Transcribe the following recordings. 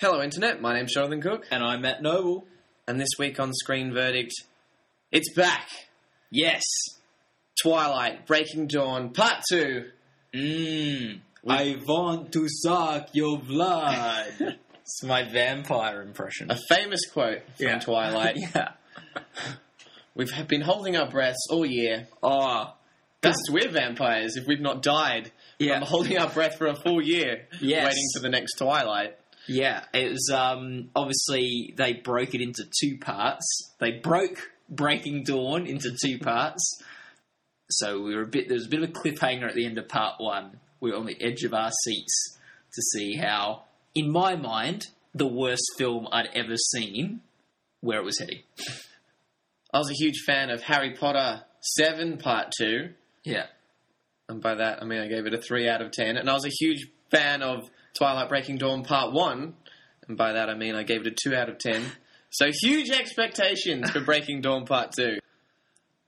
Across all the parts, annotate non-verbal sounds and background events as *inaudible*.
Hello, Internet. My name's Jonathan Cook, And I'm Matt Noble. and this week on Screen Verdict, it's back. Yes. Twilight, Breaking Dawn, Part 2. Mmm. I want to suck your blood. *laughs* it's my vampire impression. A famous quote from Yeah. Twilight. *laughs* yeah. We've been holding our breaths all year. Oh. Because we're vampires if we've not died. Yeah. I'm holding our breath for a full year, Yes. waiting for the next Twilight. Yeah. It was um obviously they broke it into two parts. They broke Breaking Dawn into two parts. So we were a bit there was a bit of a cliffhanger at the end of part one. We were on the edge of our seats to see how, in my mind, the worst film I'd ever seen, where it was heading. I was a huge fan of Harry Potter 7 Part 2. Yeah. And by that, I mean I gave it a 3 out of 10. And I was a huge fan of Twilight Breaking Dawn Part 1. And by that, I mean I gave it a 2 out of 10. So huge expectations for Breaking Dawn Part 2.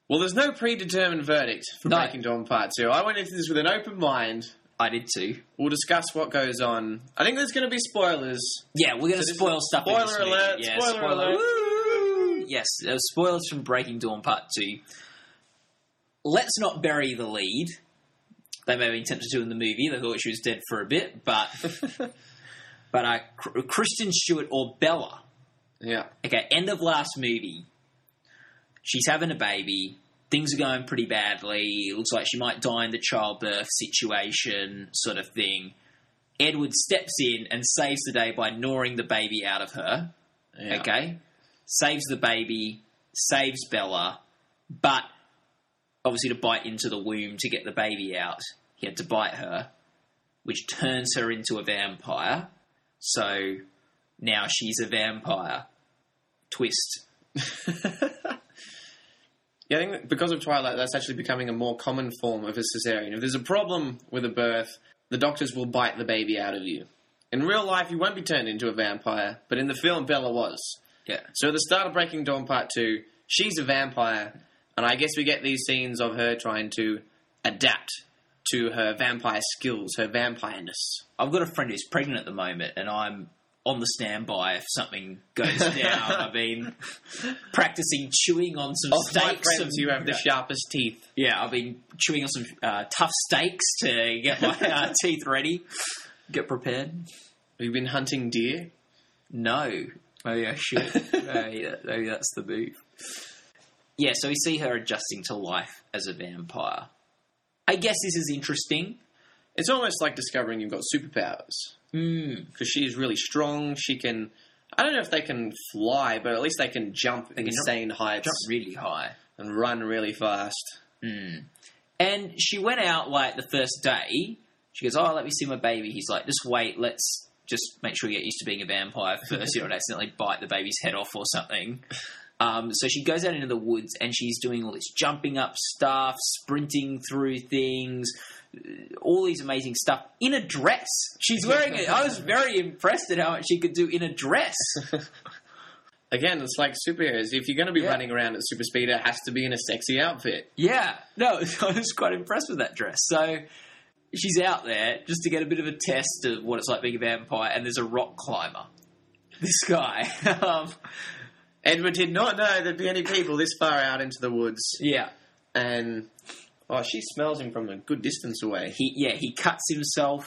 Well, there's no predetermined verdict for No. Breaking Dawn Part 2. I went into this with an open mind. I did too. We'll discuss what goes on. I think there's going to be spoilers. Yeah, we're going to this spoil stuff. in spoiler alert, Yeah, spoiler alert. Woo! Yes, spoilers from Breaking Dawn Part Two. Let's not bury the lead. They may have been tempted to in the movie. They thought she was dead for a bit, but *laughs* but uh, Kristen Stewart or Bella. Yeah. Okay, end of last movie. She's having a baby. Things are going pretty badly. It looks like she might die in the childbirth situation, sort of thing. Edward steps in and saves the day by gnawing the baby out of her. yeah. Okay, saves the baby, saves Bella, but obviously to bite into the womb to get the baby out, he had to bite her, which turns her into a vampire. So now she's a vampire. Twist. *laughs* Yeah, I think because of Twilight, that's actually becoming a more common form of a cesarean. If there's a problem with a birth, the doctors will bite the baby out of you. In real life, you won't be turned into a vampire, but in the film, Bella was. Yeah. So at the start of Breaking Dawn Part 2, she's a vampire, and I guess we get these scenes of her trying to adapt to her vampire skills, her vampireness. I've got a friend who's pregnant at the moment, and I'm on the standby if something goes *laughs* down. I've been practicing chewing on some Of my steaks. friends, of- you have the *laughs* sharpest teeth. Yeah, I've been chewing on some uh, tough steaks to get my uh, *laughs* teeth ready, get prepared. Have you been hunting deer? No, maybe I should. maybe, that- maybe that's the move. Yeah, so we see her adjusting to life as a vampire. I guess this is interesting. It's almost like discovering you've got superpowers. Mm, because she is really strong. She can. I don't know if they can fly, but at least they can jump can insane heights jump really high. and run really fast. Mm. And she went out like the first day. She goes, "Oh, let me see my baby." He's like, "Just wait. Let's just make sure you get used to being a vampire first. you don't *laughs* accidentally bite the baby's head off or something." Um, so she goes out into the woods and she's doing all this jumping up stuff, sprinting through things, uh, all these amazing stuff in a dress. She's *laughs* wearing it. I was very impressed at how much she could do in a dress. *laughs* Again, it's like superheroes. If you're going to be Yeah. running around at super speed, it has to be in a sexy outfit. Yeah, no, *laughs* I was quite impressed with that dress. So she's out there just to get a bit of a test of what it's like being a vampire, and there's a rock climber. This guy, um, Edward did not know there'd be any people this far out into the woods, yeah, and oh, she smells him from a good distance away. he yeah he cuts himself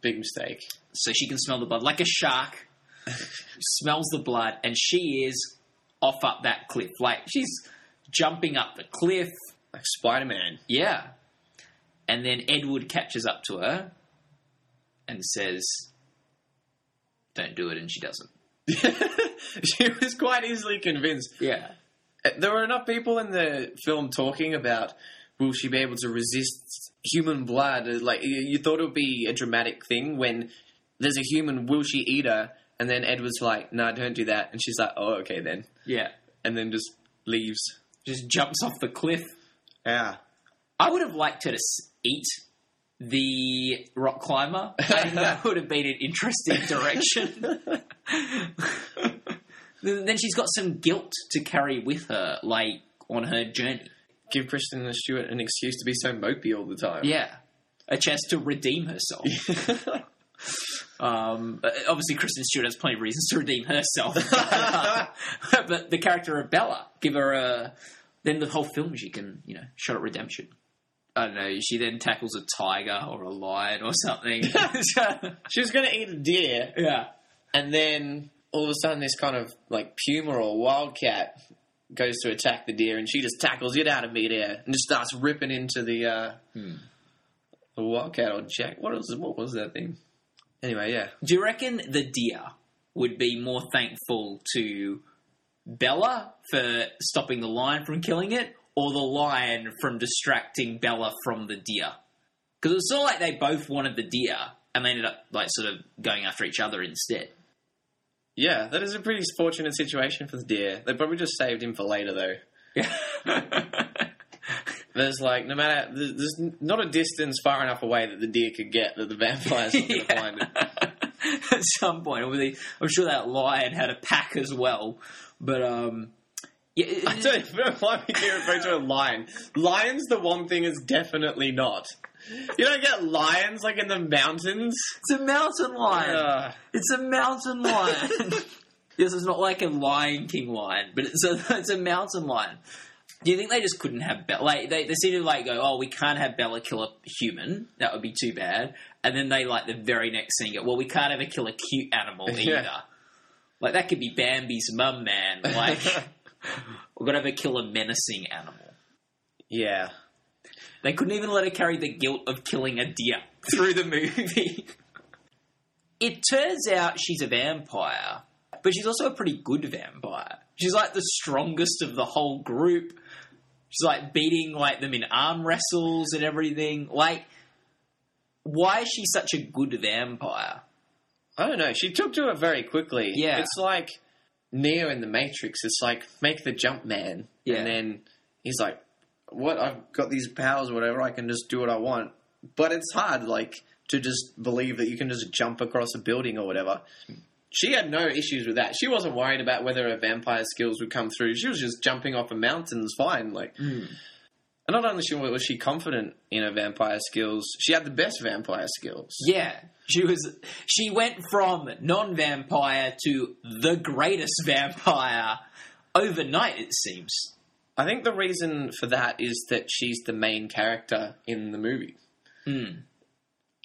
Big mistake. so she can smell the blood like a shark. *laughs* smells the blood, and she is off up that cliff. Like she's jumping up the cliff. Like Spider Man. Yeah, and then Edward catches up to her and says, "Don't do it," and she doesn't. *laughs* she was quite easily convinced. Yeah. Uh, there were enough people in the film talking about will she be able to resist human blood? Uh, like you, thought it would be a dramatic thing when there's a human. Will she eat her? And then Edward's like, "No, don't do that." And she's like, "Oh, okay then." Yeah. And then just leaves. Just jumps off the cliff. Yeah. I would have liked her to eat the rock climber. *laughs* I think that would have been an interesting direction. *laughs* then she's got some guilt to carry with her, like on her journey. Give Kristen Stewart an excuse to be so mopey all the time. Yeah. A chance to redeem herself. *laughs* Um, obviously, Kristen Stewart has plenty of reasons to redeem herself. but the character of Bella, give her a. Then the whole film, she can, you know, shot at redemption. I don't know. She then tackles a tiger or a lion or something. *laughs* She was going to eat a deer, yeah. and then all of a sudden, this kind of like puma or wildcat goes to attack the deer, and she just tackles it out of midair and just starts ripping into the uh, the wildcat or jack. What was what was that thing? Anyway, yeah. Do you reckon the deer would be more thankful to Bella for stopping the lion from killing it, or the lion from distracting Bella from the deer? Because it was sort of like they both wanted the deer, and they ended up like sort of going after each other instead. Yeah, that is a pretty fortunate situation for the deer. They probably just saved him for later, though. Yeah. *laughs* There's like no matter there's not a distance far enough away that the deer could get that the vampire's not going to Yeah. find it. *laughs* At some point, I'm sure that lion had a pack as well. But um, yeah, I tell know why we keep referring to a lion? Lion's the one thing is definitely not. You don't get lions like in the mountains. it's a mountain lion. Uh, It's a mountain lion. *laughs* yes, it's not like a Lion King lion, but it's a it's a mountain lion. Do you think they just couldn't have Bella? Like they, they seem to like go, oh, we can't have Bella kill a human. That would be too bad. And then they like the very next scene go, well, we can't ever kill a cute animal *laughs* either. Yeah. Like that could be Bambi's mum, man. Like *laughs* we're gonna have her kill a menacing animal. yeah. They couldn't even let her carry the guilt of killing a deer *laughs* through the movie. it turns out she's a vampire, but she's also a pretty good vampire. She's like the strongest of the whole group. She's like beating like them in arm wrestles and everything. Like, why is she such a good vampire? I don't know. She took to it very quickly. Yeah. It's like Neo in the Matrix. It's like make the jump man, Yeah. and then he's like, "What? I've got these powers, whatever. I can just do what I want." But it's hard, like to just believe that you can just jump across a building or whatever. She had no issues with that. She wasn't worried about whether her vampire skills would come through. She was just jumping off of mountains fine. Like, hmm. And not only was she confident in her vampire skills, she had the best vampire skills. Yeah, she was. She went from non-vampire to the greatest vampire overnight. It seems. I think the reason for that is that she's the main character in the movie. Hmm.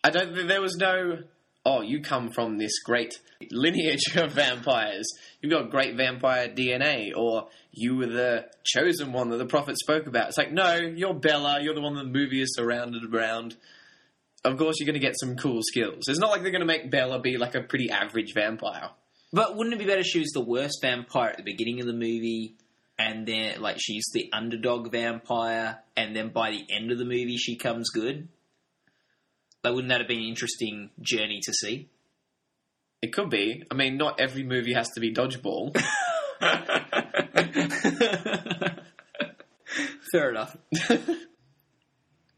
I don't. Think there was no. Oh, you come from this great lineage *laughs* of vampires. You've got great vampire DNA, or you were the chosen one that the prophet spoke about. It's like, no, you're Bella. You're the one that the movie is surrounded around. Of course, you're going to get some cool skills. It's not like they're going to make Bella be like a pretty average vampire. But wouldn't it be better she was the worst vampire at the beginning of the movie, and then like she's the underdog vampire, and then by the end of the movie she comes good? Like, wouldn't that have been an interesting journey to see? It could be. I mean, not every movie has to be dodgeball. *laughs* Fair enough.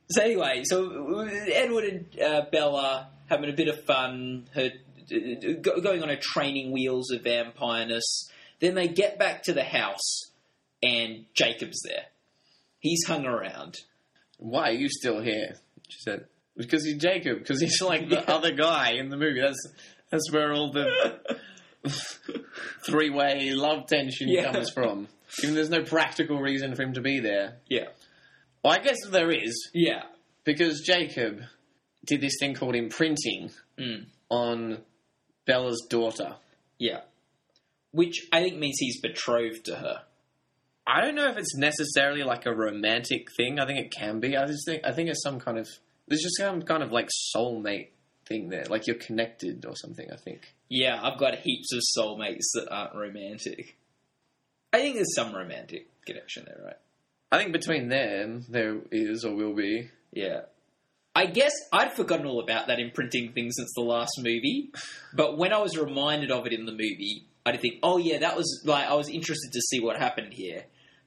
so anyway, so Edward and uh, Bella having a bit of fun, her go- going on her training wheels of vampireness. Then they get back to the house, and Jacob's there. He's hung around. Why are you still here? She said, because he's Jacob, because he's like the *laughs* Yeah. other guy in the movie. That's that's where all the *laughs* three way love tension Yeah. comes from. Even there's no practical reason for him to be there. Yeah, Well, I guess there is, yeah, because Jacob did this thing called imprinting Mm. on Bella's daughter. yeah. Which I think means he's betrothed to her. I don't know if it's necessarily like a romantic thing. I think it can be. I just think I think it's some kind of there's just some kind of like soulmate thing there. Like you're connected or something. I think. Yeah, I've got heaps of soulmates that aren't romantic. I think there's some romantic connection there, right? I think between them there is or will be. Yeah. I guess I'd forgotten all about that imprinting thing since the last movie, but when I was reminded of it in the movie, I did think, oh yeah, that was like I was interested to see what happened here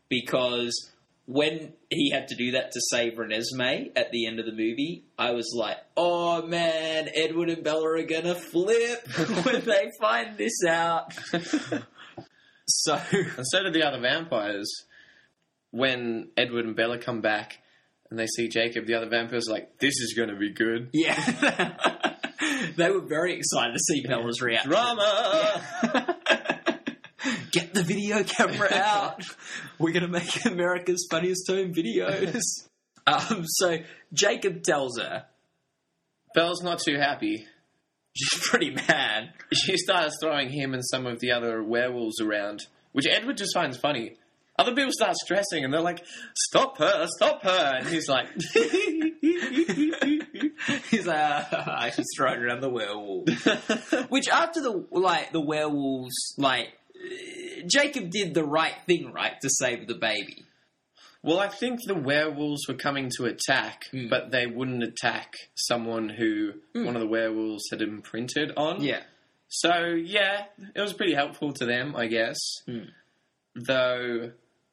because when he had to do that to save Renesmee at the end of the movie, I was like, oh man, Edward and Bella are gonna flip *laughs* when they find this out. *laughs* so And so did the other vampires. When Edward and Bella come back and they see Jacob, the other vampires like, "This is to be good." Yeah. *laughs* they were very excited to see Bella's reaction. Drama. Get the video camera *laughs* out. We're going to make America's funniest home videos. *laughs* Um, so Jacob tells her Belle's not too happy. she's pretty mad. She starts throwing him and some of the other werewolves around, which Edward just finds funny. Other people start stressing and they're like, "Stop her! Stop her!" And he's like, *laughs* He's like, I just throwing around the werewolf. Which after the like the werewolves, like Jacob did the right thing, right, to save the baby. "Well, I think the werewolves were coming to attack, Hmm. but they wouldn't attack someone who one of the werewolves had imprinted on." Yeah. So yeah, it was pretty helpful to them, I guess. Hmm. Though,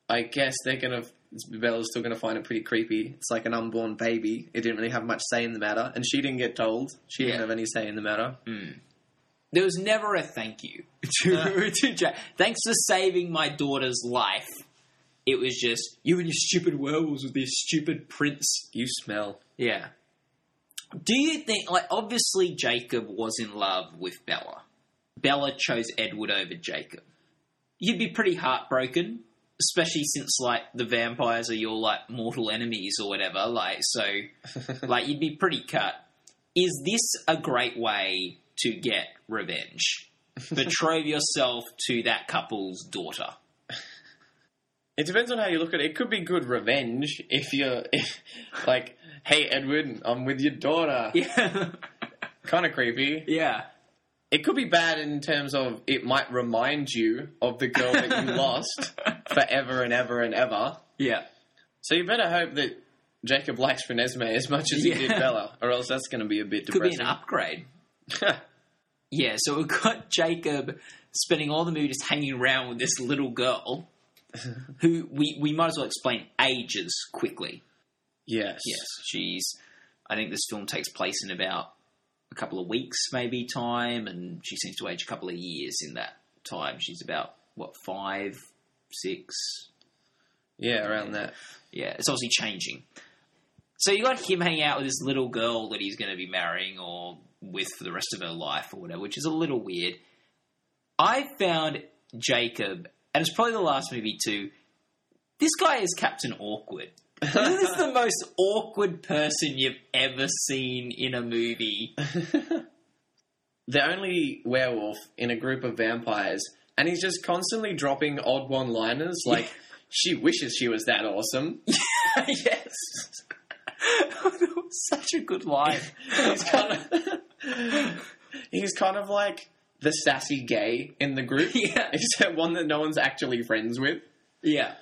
I guess they're gonna. Bella's still gonna find it pretty creepy. It's like an unborn baby. It didn't really have much say in the matter, and she didn't get told. She Yeah. didn't have any say in the matter. There was never a thank you *laughs* uh, *laughs* to, to Jack. Thanks for saving my daughter's life. It was just you and your stupid werewolves with this stupid prince. You smell. Yeah. Do you think, like, obviously Jacob was in love with Bella. Bella chose Edward over Jacob. You'd be pretty heartbroken, especially since, like, the vampires are your, like, mortal enemies or whatever. Like, so, *laughs* like, you'd be pretty cut. Is this a great way to get revenge? Betroth yourself to that couple's daughter. It depends on how you look at it. It could be good revenge if you're if, like, "Hey, Edward, I'm with your daughter." *laughs* Yeah. Kind of creepy. yeah. It could be bad in terms of it might remind you of the girl that you *laughs* lost forever and ever and ever. Yeah. So you better hope that Jacob likes Renesmee as much as he Yeah. did Bella, or else that's going to be a bit Could be depressing. an upgrade. *laughs* Yeah, so we've got *laughs* Jacob spending all the movie just hanging around with this little girl *laughs* who we, we might as well explain ages quickly. yes. Yes, she's. I think this film takes place in about a couple of weeks, maybe, time, and she seems to age a couple of years in that time. She's about, what, five, six? Yeah, around that. Yeah, it's obviously changing. So you got him hanging out with this little girl that he's going to be marrying or with for the rest of her life or whatever, which is a little weird. I found Jacob, and it's probably the last movie too. This guy is Captain Awkward. *laughs* This Isn't the most awkward person you've ever seen in a movie? *laughs* the only werewolf in a group of vampires, and he's just constantly dropping odd one-liners like, "She wishes she was that awesome." *laughs* yes. that was such a good line. he's kind of *laughs* he's kind of like the sassy gay in the group, *laughs* Yeah. *laughs* except one that no one's actually friends with. Yeah.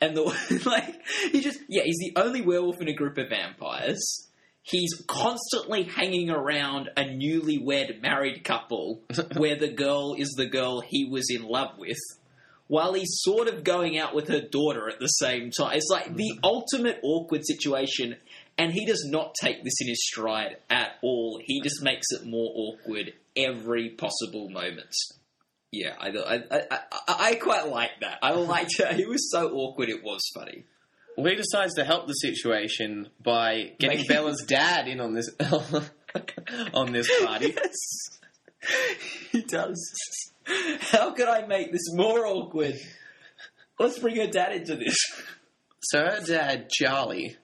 And the like he just yeah, he's the only werewolf in a group of vampires. He's constantly hanging around a newlywed married couple where the girl is the girl he was in love with. While he's sort of going out with her daughter at the same time. It's like the mm. ultimate awkward situation, and he does not take this in his stride at all. He just makes it more awkward every possible moment. Yeah, I, I, I, I, I quite like that. I liked it. He was so awkward, it was funny. Well, he decides to help the situation by getting Making- Bella's dad in on this *laughs* on this party. *laughs* Yes, he does. How could I make this more awkward? Let's bring her dad into this. So her dad, Charlie,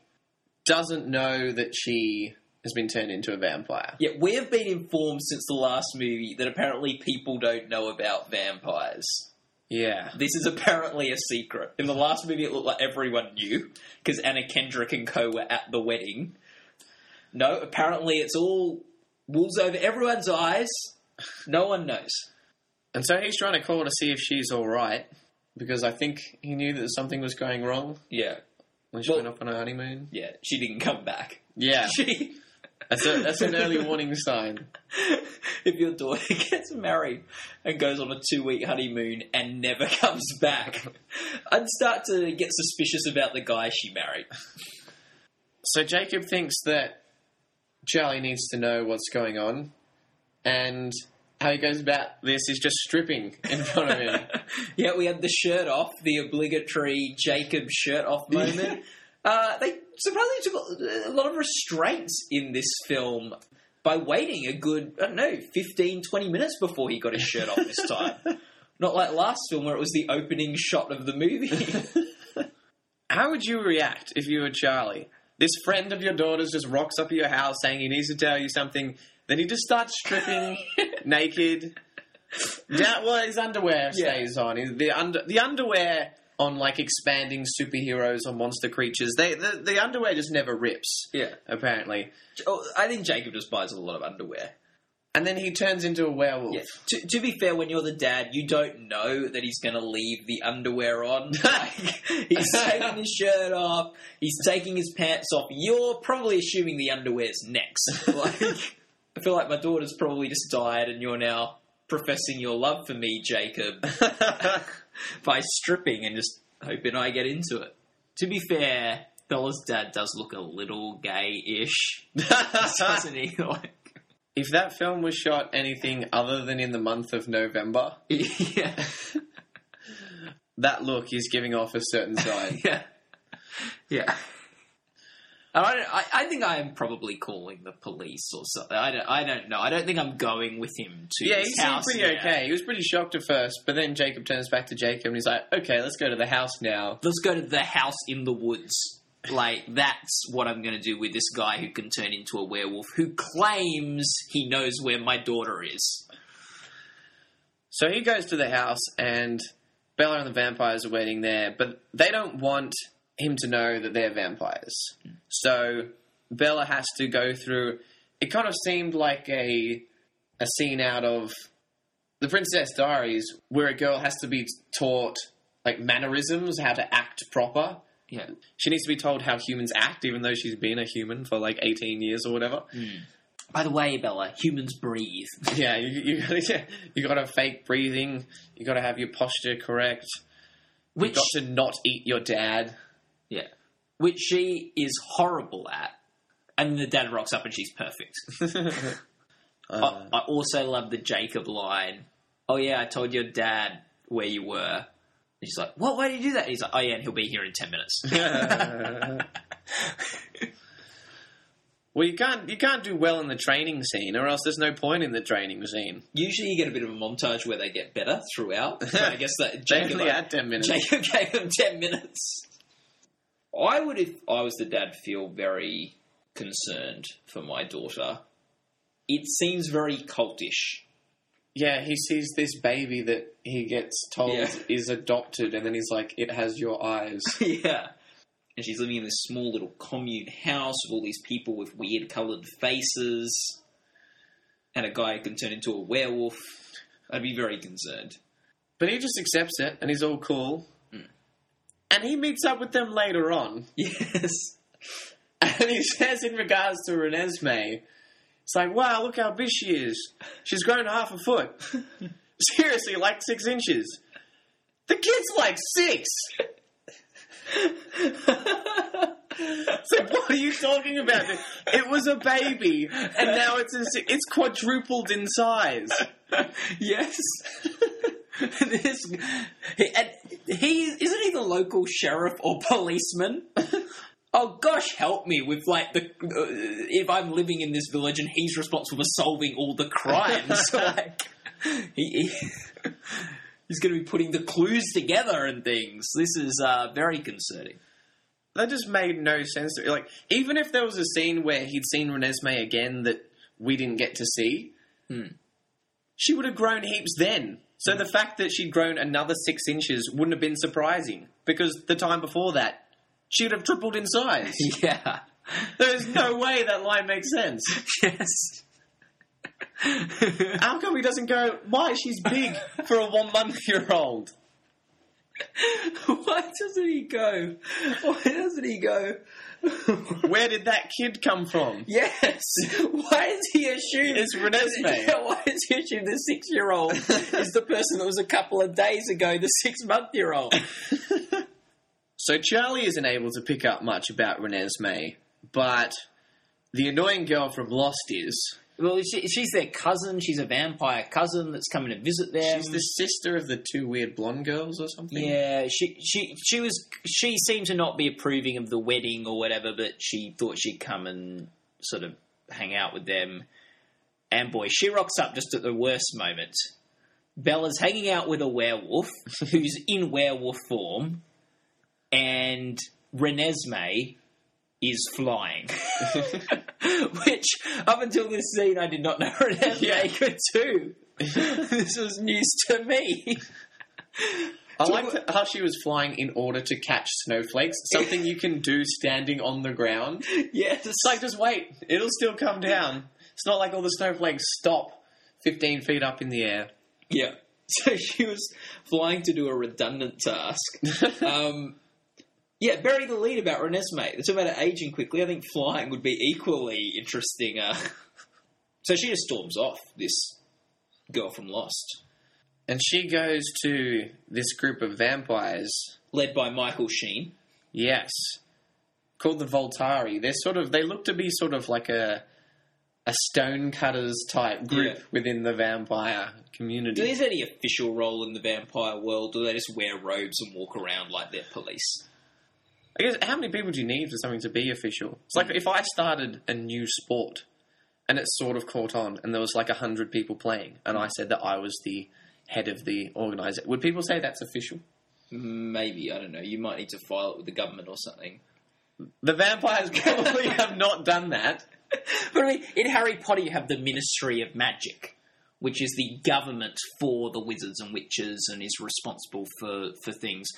doesn't know that she has been turned into a vampire. Yeah, we have been informed since the last movie that apparently people don't know about vampires. Yeah. This is apparently a secret. In the last movie, it looked like everyone knew because Anna Kendrick and co were at the wedding. No, apparently it's all wolves over everyone's eyes. No one knows. And so he's trying to call to see if she's all right because I think he knew that something was going wrong Yeah, when she Well- went off on her honeymoon. yeah. She didn't come back. Yeah, *laughs* She, that's a, that's an early warning sign. *laughs* if your daughter *laughs* gets married and goes on a two-week honeymoon and never comes back, I'd start to get suspicious about the guy she married. So Jacob thinks that Charlie needs to know what's going on, and how he goes about this is just stripping in front of him. *laughs* yeah, we had the shirt off, the obligatory Jacob shirt off moment. uh, they surprisingly took a- a lot of restraints in this film. by waiting a good, I don't know, 15, 20 minutes before he got his shirt off this time. *laughs* Not like last film where it was the opening shot of the movie. *laughs* How would you react if you were Charlie? This friend of your daughter's just rocks up at your house saying he needs to tell you something. Then he just starts stripping naked. Down, well, his underwear Yeah. stays on. The under the underwear on like expanding superheroes or monster creatures. They the, the underwear just never rips. yeah. Apparently, Oh, I think Jacob just buys a lot of underwear. and then he turns into a werewolf. Yeah. To, to be fair, when you're the dad, you don't know that he's going to leave the underwear on. *laughs* He's taking his shirt off. He's taking his pants off. You're probably assuming the underwear's next. *laughs* Like, I feel like my daughter's probably just died, and you're now professing your love for me, Jacob, *laughs* by stripping and just hoping I get into it. To be fair, Bella's dad does look a little gay-ish, *laughs* doesn't he? Like, if that film was shot anything other than in the month of November, *laughs* yeah. that look is giving off a certain side. yeah, yeah. And I, I, I think I am probably calling the police or something. I don't, I don't know. I don't think I'm going with him to Yeah, he seemed pretty now. okay. He was pretty shocked at first, but then Jacob turns back to Jacob and he's like, "Okay, let's go to the house now." Let's go to the house in the woods. Like that's what I'm going to do with this guy who can turn into a werewolf, who claims he knows where my daughter is. So he goes to the house, and Bella and the vampires are waiting there, but they don't want him to know that they're vampires. So Bella has to go through. It kind of seemed like a a scene out of the Princess Diaries, where a girl has to be taught like mannerisms, how to act proper. Yeah, She needs to be told how humans act, even though she's been a human for like 18 years or whatever. Hmm. By the way, Bella, humans breathe. *laughs* Yeah, you, you, gotta, you gotta fake breathing. You gotta have your posture correct. Which you got to not eat your dad. Yeah, which she is horrible at. And the dad rocks up and she's perfect. *laughs* Uh, I, I also love the Jacob line. Oh yeah, I told your dad where you were. And she's like, "What? Why did you do that?" And he's like, "Oh yeah, and he'll be here in ten minutes." *laughs* well, you can't you can't do well in the training scene, or else there's no point in the training scene. Usually, you get a bit of a montage where they get better throughout. But I guess that *laughs* Jacob, only had 10 minutes. Jacob gave them ten minutes. I would, if I was the dad, feel very concerned for my daughter. It seems very cultish. Yeah, he sees this baby that he gets told Yeah. *laughs* is adopted, and then he's like, "It has your eyes." *laughs* yeah. And she's living in this small little commune house with all these people with weird coloured faces. And a guy who can turn into a werewolf. I'd be very concerned. But he just accepts it, and he's all cool. And he meets up with them later on, *laughs* Yes. and he says, in regards to Renesmee, it's like, "Wow, look how big she is. She's grown half a foot. *laughs* Seriously, like six inches. The kid's like six. *laughs* So what are you talking about? It was a baby, and now it's a, it's quadrupled in size. yes. *laughs* this, he, and he isn't he the local sheriff or policeman? *laughs* Oh gosh, help me with like the uh, if I'm living in this village and he's responsible for solving all the crimes. *laughs* like he, he he's going to be putting the clues together and things. This is uh, very concerning. That just made no sense. To me. Like, even if there was a scene where he'd seen Renesmee again that we didn't get to see, Hmm. she would have grown heaps then. So the fact that she'd grown another six inches wouldn't have been surprising because the time before that, she'd have tripled in size. *laughs* Yeah. There's no way that line makes sense. yes. *laughs* How come he doesn't go, why, she's big for a one month year old? *laughs* Why doesn't he go? Why doesn't he go? *laughs* Where did that kid come from? Yes. *laughs* Why is he assumed? It's Renesmee. *laughs* Why is he assumed the six-year-old is the person that was a couple of days ago the six-month-year-old? So Charlie isn't able to pick up much about Renesmee, but the annoying girl from Lost is. Well, she, she's their cousin. She's a vampire cousin that's coming to visit them. She's the sister of the two weird blonde girls or something. Yeah, she she she was she seemed to not be approving of the wedding or whatever, but she thought she'd come and sort of hang out with them. And boy, she rocks up just at the worst moment. Bella's hanging out with a werewolf *laughs* who's in werewolf form, and Renesmee is flying. *laughs* *laughs* Which, up until this scene, I did not know Renesmee Yeah. could do. *laughs* this was news to me. I liked how she was flying in order to catch snowflakes, something you can do standing on the ground. yes. It's like, just wait, it'll still come down. It's not like all the snowflakes stop 15 feet up in the air. Yeah. So she was flying to do a redundant task. um, yeah, bury the lead about Renesmee. It's about her aging quickly. I think flying would be equally interesting. Uh, *laughs* so she just storms off, this girl from Lost, And she goes to this group of vampires. led by Michael Sheen. Yes. Called the Volturi. They're sort of, they look to be sort of like a a stonecutters type group Yeah. within the vampire community. Do they have any official role in the vampire world, or do they just wear robes and walk around like they're police? I guess how many people do you need for something to be official? It's like if I started a new sport and it sort of caught on and there was like a hundred people playing and I said that I was the head of the organizer, would people say that's official? Maybe, I don't know. You might need to file it with the government or something. The vampires probably have not done that. *laughs* But I mean, in Harry Potter, you have the Ministry of Magic, which is the government for the wizards and witches and is responsible for, for things.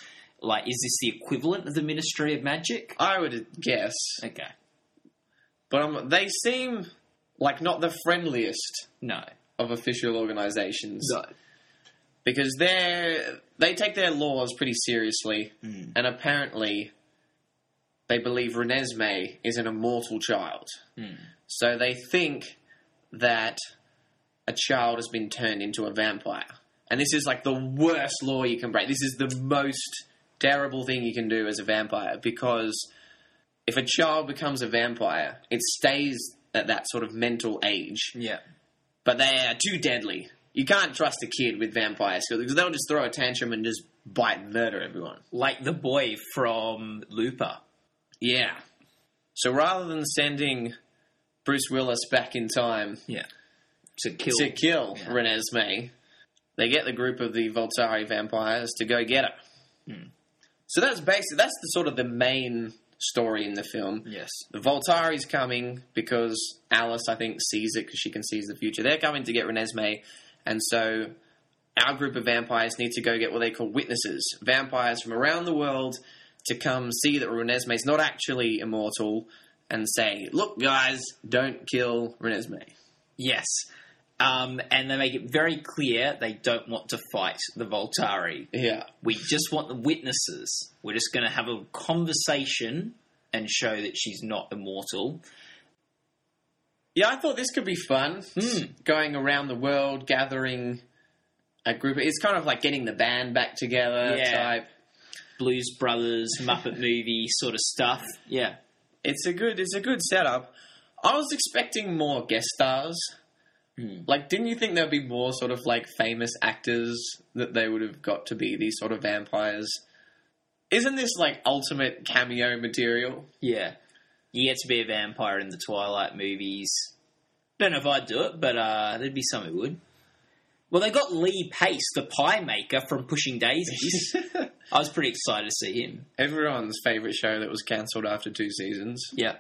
Like, is this the equivalent of the Ministry of Magic? I would guess, Okay. but um, they seem like not the friendliest No. of official organizations because they they take their laws pretty seriously, Mm. and apparently they believe Renesmee is an immortal child. Mm. So they think that a child has been turned into a vampire, and this is like the worst law you can break. This is the most terrible thing you can do as a vampire because if a child becomes a vampire, it stays at that sort of mental age Yeah. but they are too deadly. You can't trust a kid with vampire skills because they'll just throw a tantrum and just bite and murder everyone. Like the boy from Looper. Yeah. So rather than sending Bruce Willis back in time Yeah. To kill. to kill Yeah. Renesmee, they get the group of the Volturi vampires to go get her. Hmm. So that's basically that's the sort of the main story in the film. Yes. The Volturi's coming because Alice, I think, sees it because she can see the future. They're coming to get Renesmee, and so our group of vampires need to go get what they call witnesses, vampires from around the world, to come see that Renesmee's not actually immortal, and say, "Look, guys, don't kill Renesmee." Yes. Um, and they make it very clear they don't want to fight the Volturi. Yeah, We just want the witnesses. We're just going to have a conversation and show that she's not immortal. yeah. I thought this could be fun, Hmm. going around the world gathering a group. It's kind of like getting the band back together Yeah. type. Blues Brothers, Muppet *laughs* movie sort of stuff. Yeah. It's a good it's a good setup. I was expecting more guest stars. Hmm. Like, didn't you think there'd be more sort of like famous actors that they would have got to be these sort of vampires? Isn't this like ultimate cameo material? Yeah. You get to be a vampire in the Twilight movies. Don't know if I'd do it, but uh, there'd be some who would. Well, they got Lee Pace, the pie maker from Pushing Daisies. *laughs* I was pretty excited to see him. Everyone's favorite show that was cancelled after two seasons. Yeah.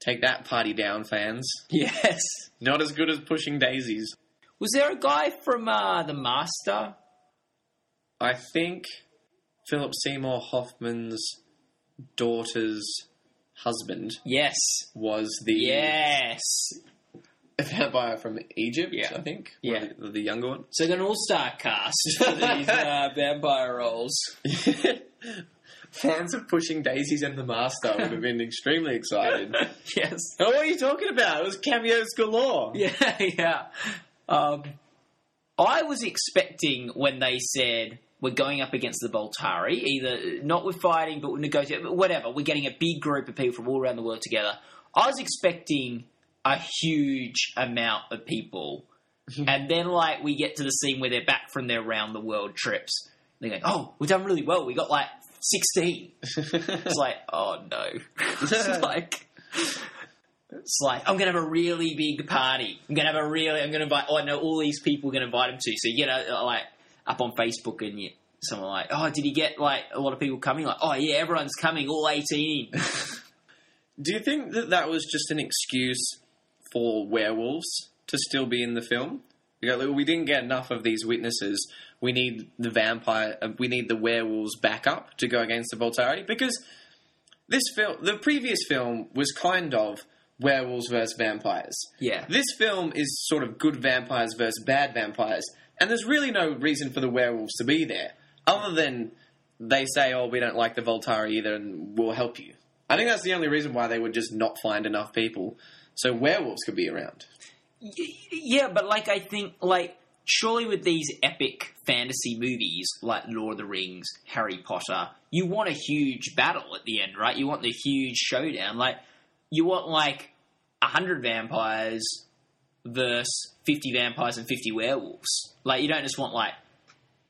Take that, party down, fans. *laughs* Yes. Not as good as Pushing Daisies. Was there a guy from uh, The Master? I think Philip Seymour Hoffman's daughter's husband Yes. was the Yes. vampire from Egypt, Yeah. I think. Yeah. The, the younger one. So an all-star cast for these *laughs* uh, vampire roles. *laughs* Fans of Pushing Daisies and the Master would have been extremely excited. *laughs* yes. oh, what are you talking about? It was cameos galore. *laughs* Yeah, yeah. Um, I was expecting when they said we're going up against the Volturi, either not with fighting, but with negotiating, whatever. We're getting a big group of people from all around the world together. I was expecting a huge amount of people, *laughs* and then like we get to the scene where they're back from their round the world trips. They're going, "Oh, we've done really well. We got like 16. It's *laughs* like, oh no. *laughs* *laughs* it's like It's like I'm gonna have a really big party. I'm gonna have a really. I'm gonna invite. Oh, I know all these people. are gonna invite him to. So you get uh, like up on Facebook and you, someone like, oh, did he get like a lot of people coming? Like, oh yeah, everyone's coming, all eighteen. Do you think that that was just an excuse for werewolves to still be in the film? You know, we didn't get enough of these witnesses. We need the vampire. Uh, we need the werewolves backup to go against the Volturi because this film, the previous film, was kind of werewolves versus vampires. yeah, This film is sort of good vampires versus bad vampires, and there's really no reason for the werewolves to be there, other than they say, "Oh, we don't like the Volturi either, and we'll help you." I think that's the only reason why they would just not find enough people, so werewolves could be around. Yeah, but like I think like surely with these epic fantasy movies like Lord of the Rings, Harry Potter, you want a huge battle at the end, right? You want the huge showdown. Like you want like a hundred vampires versus fifty vampires and fifty werewolves. Like you don't just want like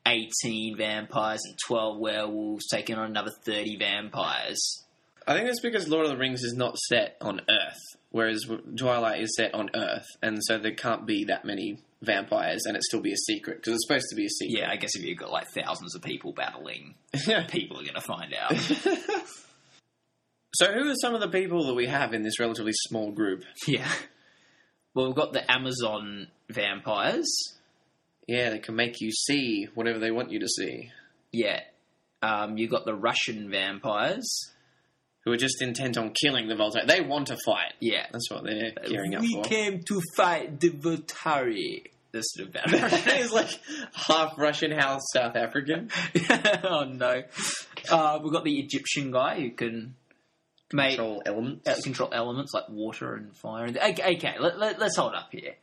eighteen vampires and twelve werewolves taking on another thirty vampires. I think it's because Lord of the Rings is not set on Earth, whereas Twilight is set on Earth, and so there can't be that many vampires, and it still be a secret because it's supposed to be a secret. Yeah, I guess if you've got like thousands of people battling, *laughs* people are going to find out. *laughs* *laughs* so, who are some of the people that we have in this relatively small group? Yeah. Well, we've got the Amazon vampires. Yeah, they can make you see whatever they want you to see. Yeah. Um, you've got the Russian vampires. Who are just intent on killing the Volturi. They want to fight. Yeah. That's what they're gearing up we for. We came to fight the Voltari. This is vampire. He's *laughs* like half Russian, half South African. *laughs* oh no. Uh, we've got the Egyptian guy who can make Control elements. uh, control elements like water and fire. And okay, okay let, let, us hold up here.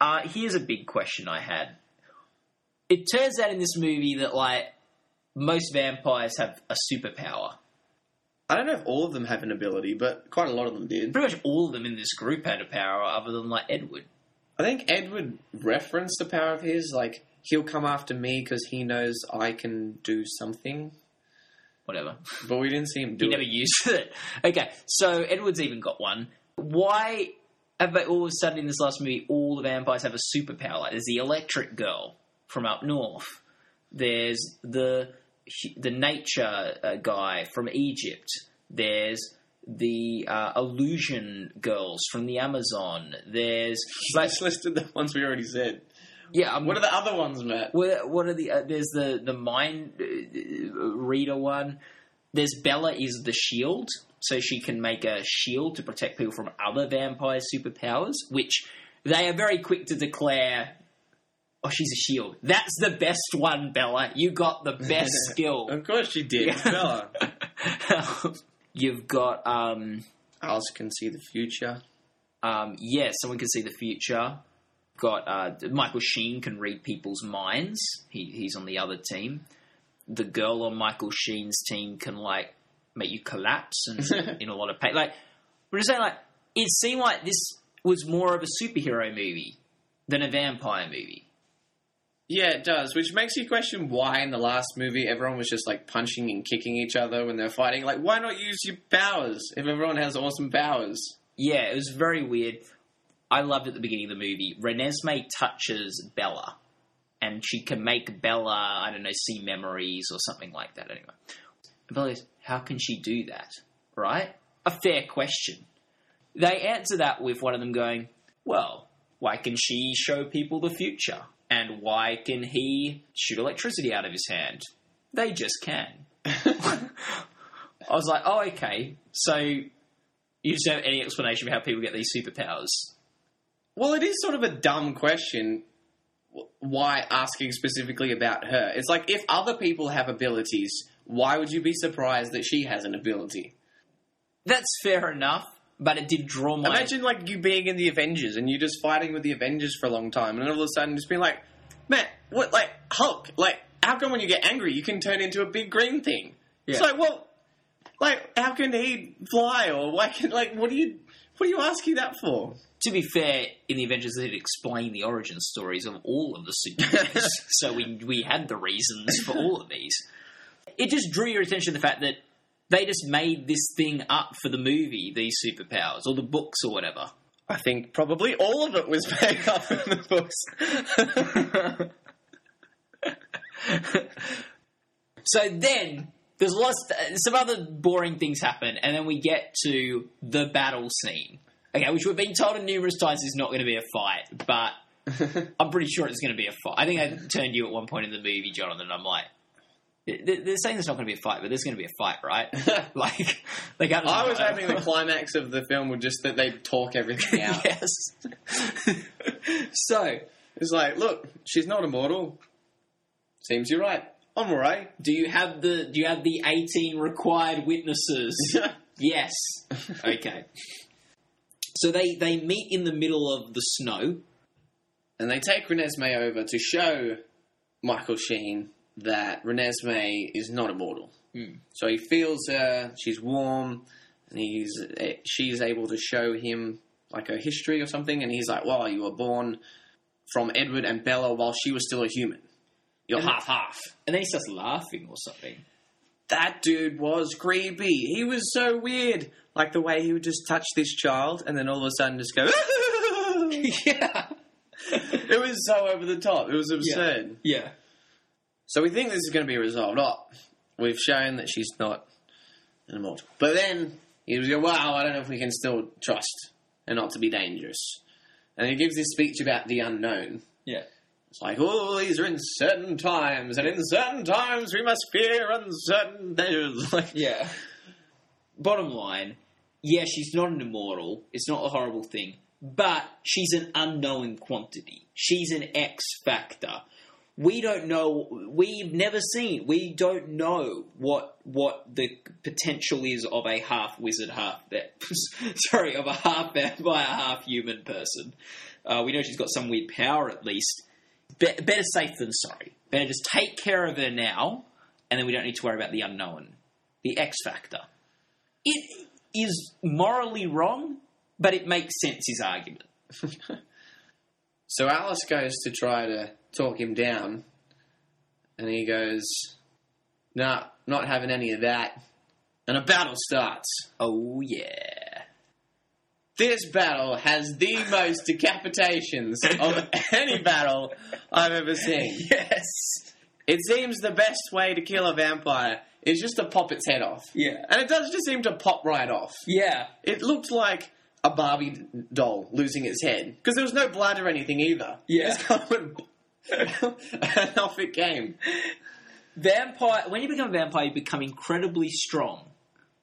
Uh, here's a big question I had. It turns out in this movie that like most vampires have a superpower. I don't know if all of them have an ability, but quite a lot of them did. Pretty much all of them in this group had a power, other than like Edward. I think Edward referenced the power of his, like, he'll come after me because he knows I can do something. Whatever. But we didn't see him *laughs* do He it. never used it. Okay, so Edward's even got one. Why have they all of a sudden in this last movie all the vampires have a superpower? Like there's the electric girl from up north. There's the the nature uh, guy from Egypt. There's the uh, illusion girls from the Amazon. There's like just listed the ones we already said. yeah. I'm, What are the other ones, Matt? what, what are the? Uh, there's the the mind uh, reader one. There's Bella is the shield, so she can make a shield to protect people from other vampire superpowers, which they are very quick to declare. Oh, she's a shield. That's the best one, Bella. You got the best *laughs* skill. Of course she did. Yeah. Bella. *laughs* You've got um, Alice can see the future. um, yeah, someone can see the future. Got uh, Michael Sheen can read people's minds. He, he's on the other team. The girl on Michael Sheen's team can like make you collapse and *laughs* in a lot of pain. Like we're just saying, like it seemed like this was more of a superhero movie than a vampire movie. Yeah, it does, which makes you question why in the last movie everyone was just like punching and kicking each other when they're fighting. Like, why not use your powers if everyone has awesome powers? Yeah, it was very weird. I loved at the beginning of the movie. Renesmee touches Bella, and she can make Bella, I don't know, see memories or something like that. Anyway, Bella goes, how can she do that? Right? A fair question. They answer that with one of them going, well, why can she show people the future? And why can he shoot electricity out of his hand? They just can. *laughs* I was like, oh, okay. So you just don't have any explanation for how people get these superpowers. Well, it is sort of a dumb question. Why asking specifically about her? It's like if other people have abilities, why would you be surprised that she has an ability? That's fair enough, but it did draw my. Imagine like you being in the Avengers and you just fighting with the Avengers for a long time, and all of a sudden just being like, "Man, what? Like Hulk? Like how come when you get angry you can turn into a big green thing?" It's Yeah. like, well, like how can he fly or why can like what do you what are you asking that for? to be fair, in the Avengers, they did explain the origin stories of all of the superheroes, *laughs* so we we had the reasons for all of these. It just drew your attention to the fact that they just made this thing up for the movie, these superpowers, or the books or whatever. I think probably all of it was made up in the books. *laughs* So then there's lots, some other boring things happen, and then we get to the battle scene. Okay, which we've been told numerous times is not going to be a fight, but *laughs* I'm pretty sure it's going to be a fight. I think I turned you at one point in the movie, Jonathan, and I'm like, they're saying there's not going to be a fight, but there's going to be a fight, right? *laughs* like, I was *laughs* hoping the climax of the film would just that they'd talk everything *laughs* out. yes. so, It's like, look, she's not immortal. Seems you're right. I'm alright. do you have the do you have the 18 required witnesses? Yes. Okay. So they they meet in the middle of the snow. and they take Renesmee over to show Michael Sheen that Renesmee is not immortal. Hmm. So he feels her, she's warm, and he's eh, she's able to show him like a history or something, and he's like, "Well, you were born from Edward and Bella while she was still a human. You're And- half half." And then he starts laughing or something. That dude was creepy. He was so weird. Like the way he would just touch this child, and then all of a sudden just go. *laughs* *laughs* yeah. it was so over the top. It was absurd. Yeah. So we think this is going to be resolved. Oh, we've shown that she's not an immortal. But then he was going, wow, I don't know if we can still trust and not to be dangerous. And he gives this speech about the unknown. Yeah. It's like, oh, these are uncertain times, and in certain times we must fear uncertain dangers. *laughs* Like, Yeah. Bottom line, yeah, she's not an immortal. It's not a horrible thing. But she's an unknown quantity. She's an X factor. We don't know. We've never seen. We don't know what what the potential is of a half wizard, half *laughs* sorry, of a half vampire, half human person. Uh, we know she's got some weird power, at least. Be- better safe than sorry. Better just take care of her now, and then we don't need to worry about the unknown, the X factor. It is morally wrong, but it makes sense. His argument. *laughs* so Alice goes to try to talk him down, and he goes, nah, not having any of that. And a battle starts. Oh yeah. This battle has the most decapitations of *laughs* any battle I've ever seen. Yes. It seems the best way to kill a vampire is just to pop its head off. Yeah. And it does just seem to pop right off. Yeah. It looked like a Barbie doll losing its head. Because there was no blood or anything either. Yeah. It just kind of went and off it came. Vampire. When you become a vampire, you become incredibly strong,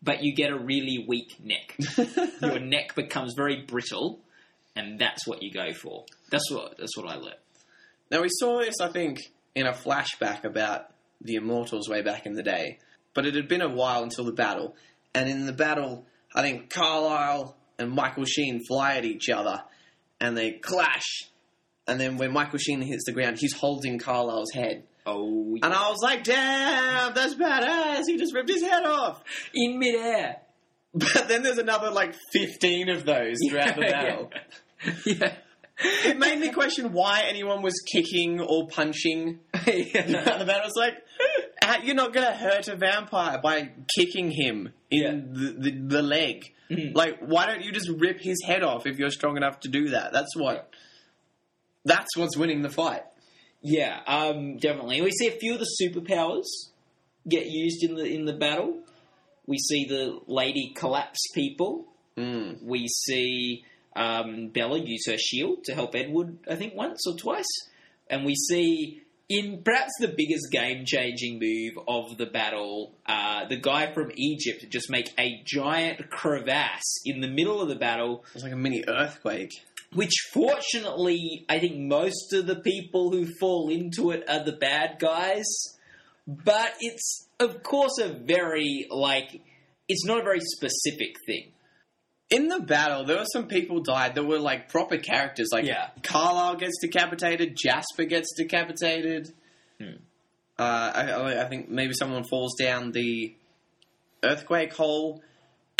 but you get a really weak neck. *laughs* Your neck becomes very brittle, and that's what you go for. That's what. That's what I learned. Now we saw this, I think, in a flashback about the Immortals way back in the day, but it had been a while until the battle. And in the battle, I think Carlisle and Michael Sheen fly at each other, and they clash. And then when Michael Sheen hits the ground, he's holding Carlisle's head. Oh, And I was like, damn, that's badass. He just ripped his head off. in midair. But then there's another like 15 of those throughout the Yeah, battle. yeah. It made me question why anyone was kicking or punching *laughs* yeah. the battle. It's like, you're not going to hurt a vampire by kicking him in the, the, the leg. Mhm. Like, why don't you just rip his head off if you're strong enough to do that? That's what. That's what's winning the fight. Yeah, um, definitely. We see a few of the superpowers get used in the in the battle. We see the lady collapse people. Mm. We see um, Bella use her shield to help Edward, I think, once or twice. And we see, in perhaps the biggest game changing move of the battle, uh, the guy from Egypt just make a giant crevasse in the middle of the battle It's like a mini earthquake. Which fortunately I think most of the people who fall into it are the bad guys. But it's of course a very like it's not a very specific thing. In the battle, there were some people died that were like proper characters. Like Yeah. Carlisle gets decapitated, Jasper gets decapitated. Hmm. Uh, I, I I think maybe someone falls down the earthquake hole,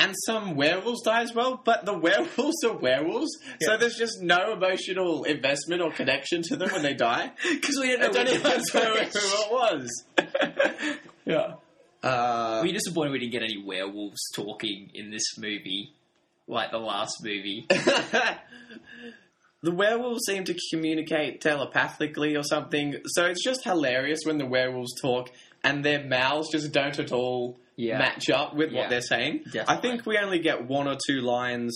and some werewolves die as well. But the werewolves are werewolves, so there's just no emotional investment or connection to them when they die. *laughs* Because we don't know, I don't even know who it was. *laughs* yeah. Uh, Were you disappointed we didn't get any werewolves talking in this movie, like the last movie? *laughs* the werewolves seem to communicate telepathically or something, so it's just hilarious when the werewolves talk and their mouths just don't at all Yeah. match up with Yeah. what they're saying. I think we only get one or two lines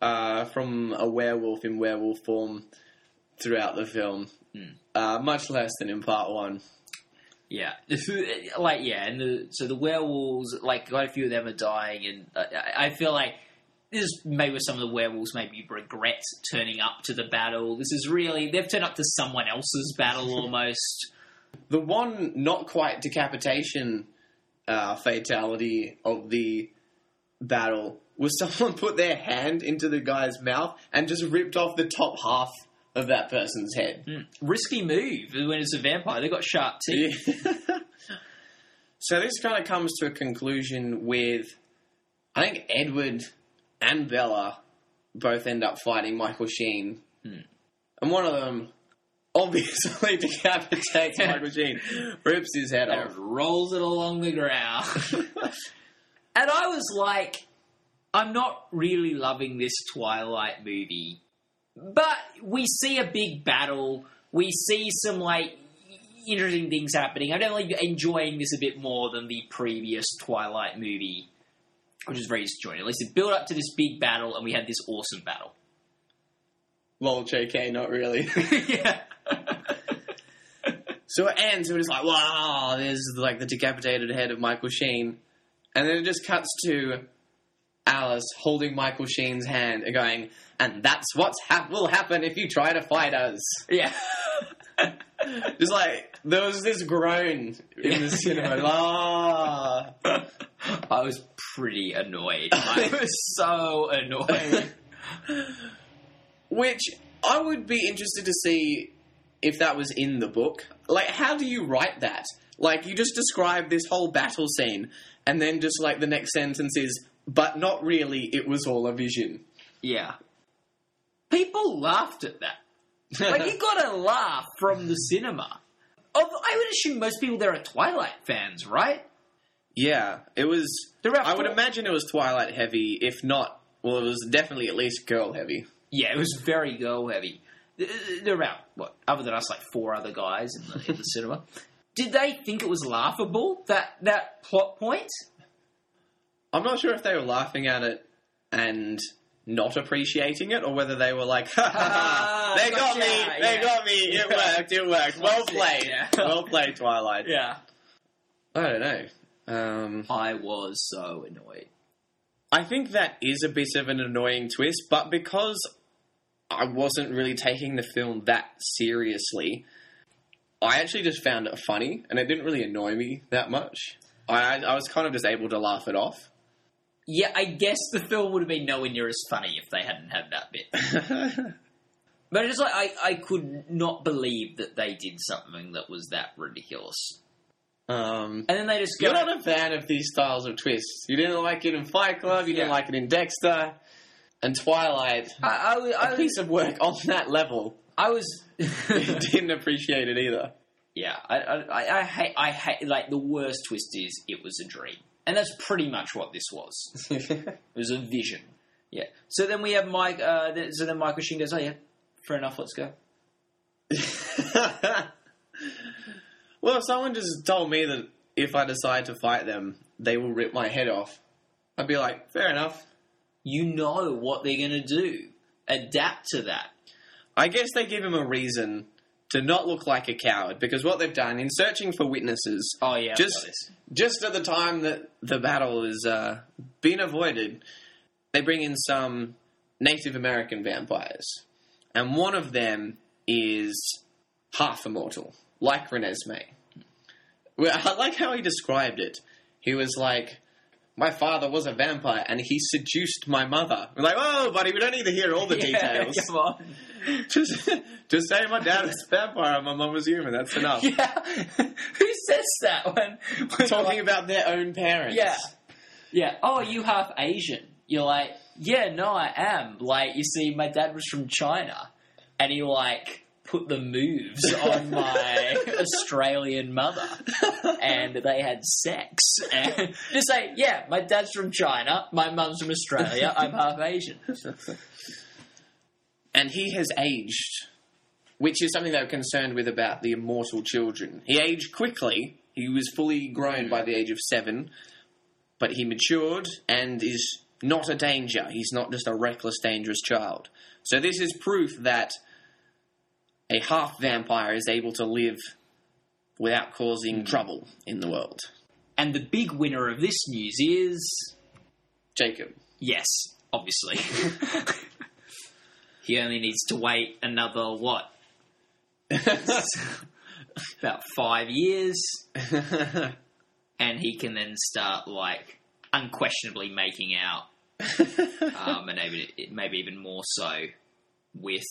uh, from a werewolf in werewolf form throughout the film, Hmm. uh, much less than in part one. Yeah, like yeah, and the so the werewolves, like quite a few of them are dying, and I I feel like this is maybe where some of the werewolves maybe regret turning up to the battle. This is really they've turned up to someone else's battle *laughs* almost. The one not quite decapitation uh, fatality of the battle was *laughs* someone put their hand into the guy's mouth and just ripped off the top half of that person's head. Hmm. Risky move when it's a vampire. They've got sharp teeth. Yeah. *laughs* so this kind of comes to a conclusion with, I think Edward and Bella both end up fighting Michael Sheen, Hmm. and one of them obviously decapitates Michael Sheen, rips his head and off. rolls it along the ground. *laughs* and I was like, I'm not really loving this Twilight movie. But we see a big battle. We see some, like, interesting things happening. I'm definitely enjoying this a bit more than the previous Twilight movie, which is very disjointed. At least it built up to this big battle, and we had this awesome battle. Lol, JK, not really. *laughs* yeah. *laughs* so it ends, and it's like, wow, there's like the decapitated head of Michael Sheen, and then it just cuts to Alice holding Michael Sheen's hand and going, and that's what will happen if you try to fight us. yeah. *laughs* Just like there was this groan in the cinema. like, *laughs* Ah. I was pretty annoyed. I was so annoyed. Which I would be interested to see if that was in the book. Like, how do you write that? Like, you just describe this whole battle scene, and then just like the next sentence is, but not really, it was all a vision. Yeah. People laughed at that. *laughs* Like, you got a laugh from the cinema. Of, I would assume most people there are Twilight fans, right? Yeah, it was. I would imagine it was Twilight heavy, if not, well, it was definitely at least girl heavy. Yeah, it was very girl heavy. There there are about, what, other than us, like four other guys in the, in the cinema. *laughs* Did they think it was laughable, that, that plot point? I'm not sure if they were laughing at it and not appreciating it, or whether they were like, *laughs* ha ha ha, they got Gotcha, me, they yeah. got me, it *laughs* worked, it worked. Well played, yeah. well played, Twilight. Yeah. I don't know. Um, I was so annoyed. I think that is a bit of an annoying twist, but because I wasn't really taking the film that seriously, I actually just found it funny, and it didn't really annoy me that much. I, I was kind of just able to laugh it off. Yeah, I guess the film would have been nowhere near as funny if they hadn't had that bit. *laughs* But it's like I, I could not believe that they did something that was that ridiculous. um, And then they just go, You're not a fan of these styles of twists. You didn't like it in Fight Club. You didn't like it in Dexter, and Twilight. I, I, was- I, A was- piece of work on that level. I was, *laughs* *laughs* didn't appreciate it either. yeah, I, I, I, I hate, I hate, like the worst twist is it was a dream, and that's pretty much what this was. *laughs* It was a vision. Yeah. So then we have Mike. Uh, th- so then Michael Sheen goes, "Oh yeah, fair enough. Let's go." well, if someone just told me that if I decide to fight them, they will rip my head off, I'd be like, fair enough. You know what they're going to do. Adapt to that. I guess they give him a reason to not look like a coward because what they've done in searching for witnesses, Oh yeah, just just at the time that the battle is uh, being avoided, they bring in some Native American vampires, and one of them is half immortal, like Renesmee. Well, *laughs* I like how he described it. He was like, "My father was a vampire, and he seduced my mother." We're like, "Oh, buddy, we don't need to hear all the *laughs* Yeah, details. come on. *laughs* just, just say my dad was a vampire, and my mum was human. That's enough." Yeah. *laughs* Who says that when, when Talking like, about their own parents. Yeah. Yeah. Oh, you half Asian. You're like, yeah, no, I am. Like, you see, my dad was from China, and he like put the moves *laughs* on my Australian mother, and they had sex. And *laughs* just say, yeah, my dad's from China, my mum's from Australia, I'm half Asian. and he has aged, which is something they were concerned with about the immortal children. He aged quickly. He was fully grown by the age of seven, but he matured and is not a danger. He's not just a reckless, dangerous child. So this is proof that a half vampire is able to live without causing trouble in the world. And the big winner of this news is Jacob. yes, obviously. *laughs* he only needs to wait another what? *laughs* About five years, *laughs* and he can then start like unquestionably making out, um, and maybe maybe even more so with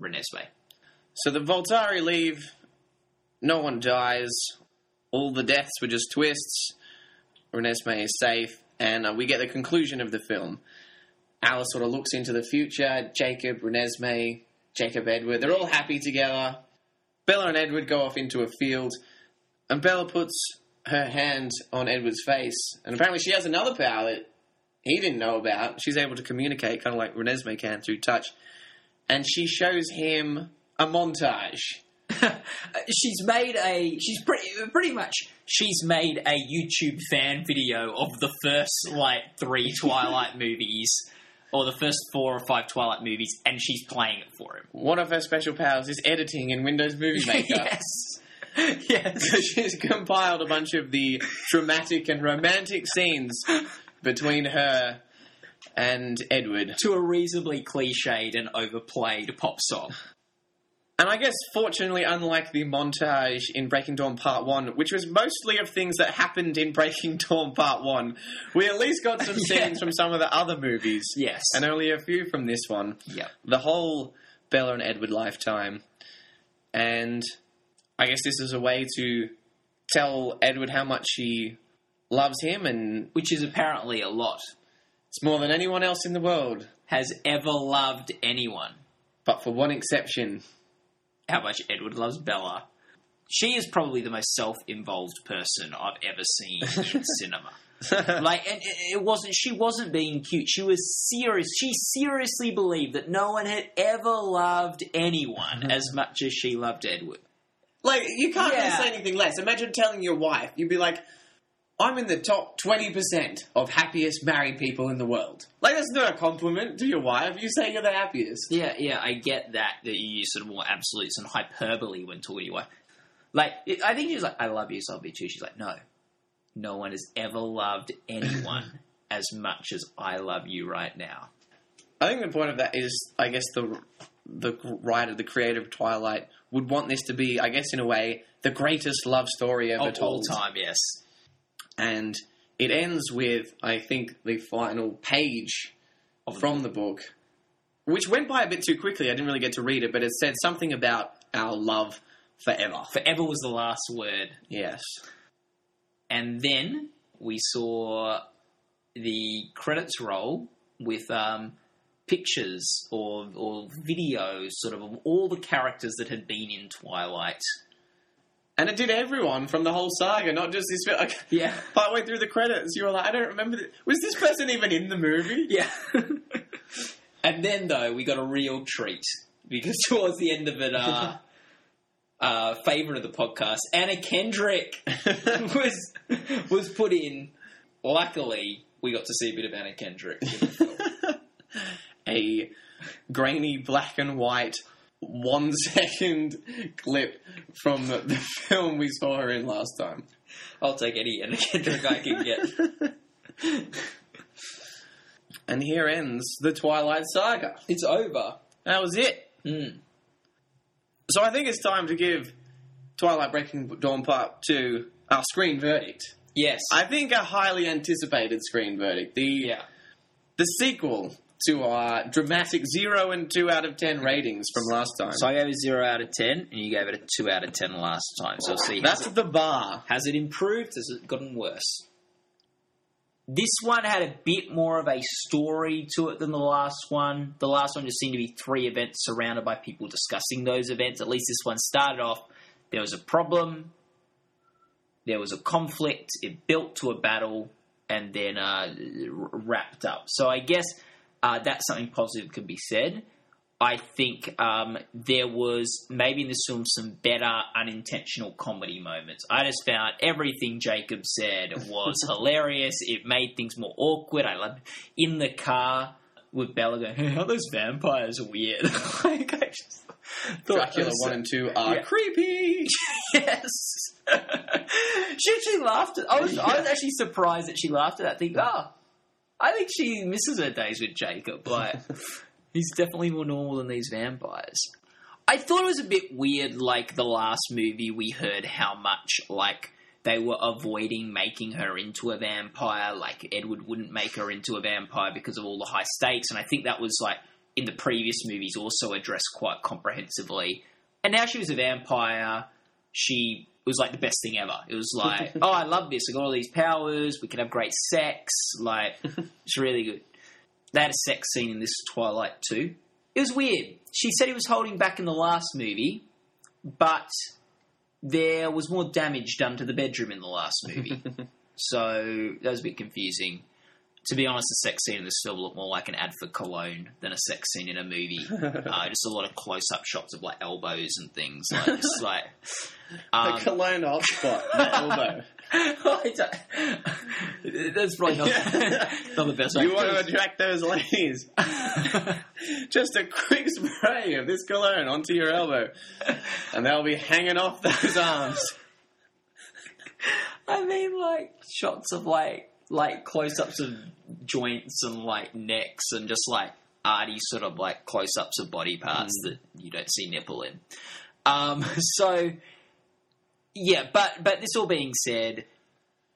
Renesmee. So the Volturi leave. No one dies. All the deaths were just twists. Renesmee is safe, and uh, we get the conclusion of the film. Alice sort of looks into the future. Jacob, Renesmee, Jacob, Edward, they're all happy together. Bella and Edward go off into a field, and Bella puts her hand on Edward's face, and apparently she has another power that he didn't know about. She's able to communicate, kind of like Renesmee can through touch, and she shows him a montage. *laughs* she's made a she's pretty pretty much she's made a YouTube fan video of the first like three *laughs* Twilight movies or the first four or five Twilight movies and she's playing it for him. One of her special powers is editing in Windows Movie *laughs* Maker. yes. Yes. So she's compiled a bunch of the dramatic and romantic scenes between her and Edward. to a reasonably cliched and overplayed pop song. And I guess, fortunately, unlike the montage in Breaking Dawn Part 1, which was mostly of things that happened in Breaking *laughs* Dawn Part 1, we at least got some *laughs* Yeah. scenes from some of the other movies. Yes. And only a few from this one. Yep. The whole Bella and Edward lifetime. And I guess this is a way to tell Edward how much she loves him, and Which is apparently a lot. it's more than anyone else in the world. Has ever loved anyone. But for one exception. How much Edward loves Bella. She is probably the most self-involved person I've ever seen in *laughs* cinema. like and it wasn't she wasn't being cute she was serious she seriously believed that no one had ever loved anyone as *laughs* much as she loved edward Like, you can't Yeah. really say anything less. Imagine telling your wife, you'd be like, I'm in the top 20% of happiest married people in the world. Like, that's not a compliment to your wife. You say you're the happiest. yeah yeah i get that that you use sort of more absolutes and hyperbole when talking to your wife like i think she's like i love you so i'll too she's like no no one has ever loved anyone *laughs* as much as i love you right now I think the point of that is, I guess, the the writer, the creator of Twilight, would want this to be, I guess, in a way, the greatest love story ever of all told. time yes And it ends with, I think, the final page from the book, which went by a bit too quickly. I didn't really get to read it, but it said something about our love forever. forever was the last word Yes. and then we saw the credits roll with um, pictures or or videos, sort of of all the characters that had been in Twilight. And it did everyone from the whole saga, not just this. Like, *laughs* Yeah, partway through the credits, you were like, I don't remember. Th- was this person even in the movie? *laughs* yeah. *laughs* and then though, we got a real treat because towards the end of it, uh, uh, favorite of the podcast, Anna Kendrick was was put in. Luckily, we got to see a bit of Anna Kendrick. In the film. a grainy black and white one *laughs* second clip from the, the film we saw her in last time. I'll take any Kendrick I can get. *laughs* And here ends the Twilight Saga. It's over. That was it. Mm. So I think it's time to give Twilight Breaking Dawn Part 2 our screen verdict. Yes. I think a highly anticipated screen verdict. The yeah. the sequel to our dramatic 0 and 2 out of 10 ratings from last time. So I gave it a zero out of ten, and you gave it a two out of ten last time. So we'll see. That's it, the bar. has it improved? Has it gotten worse? This one had a bit more of a story to it than the last one. The last one just seemed to be three events surrounded by people discussing those events. At least this one started off there was a problem, there was a conflict, it built to a battle, and then uh, wrapped up. So I guess uh, that's something positive can be said. I think um, there was maybe in this film some better unintentional comedy moments. I just found everything Jacob said was *laughs* hilarious. It made things more awkward. I loved in the car with Bella going, hey, "How those vampires are weird." *laughs* like I just Dracula one and two are yeah. creepy. *laughs* yes. she actually laughed. At, I was yeah. I was actually surprised that she laughed at that. Thing. Oh, I think she misses her days with Jacob. Like. *laughs* He's definitely more normal than these vampires. I thought it was a bit weird, like the last movie we heard how much, like, they were avoiding making her into a vampire. Like, Edward wouldn't make her into a vampire because of all the high stakes. And I think that was, like, in the previous movies also addressed quite comprehensively. And now she was a vampire. She was like the best thing ever. It was like, *laughs* oh, I love this. I got all these powers. We can have great sex. Like, *laughs* it's really good. They had a sex scene in this Twilight too. It was weird. She said he was holding back in the last movie, but there was more damage done to the bedroom in the last movie. *laughs* so that was a bit confusing. To be honest, the sex scene in this film looked more like an ad for cologne than a sex scene in a movie. uh, just a lot of close-up shots of like elbows and things. Like, just like um, the cologne hotspot, elbow. That's probably not, *laughs* not the best way. You want to attract those ladies. *laughs* Just a quick spray of this cologne onto your elbow, and they'll be hanging off those arms. I mean, like shots of like like close-ups of joints and like necks, and just like arty sort of like close-ups of body parts mm. that you don't see nipple in. Um, *laughs* so yeah, but but this all being said,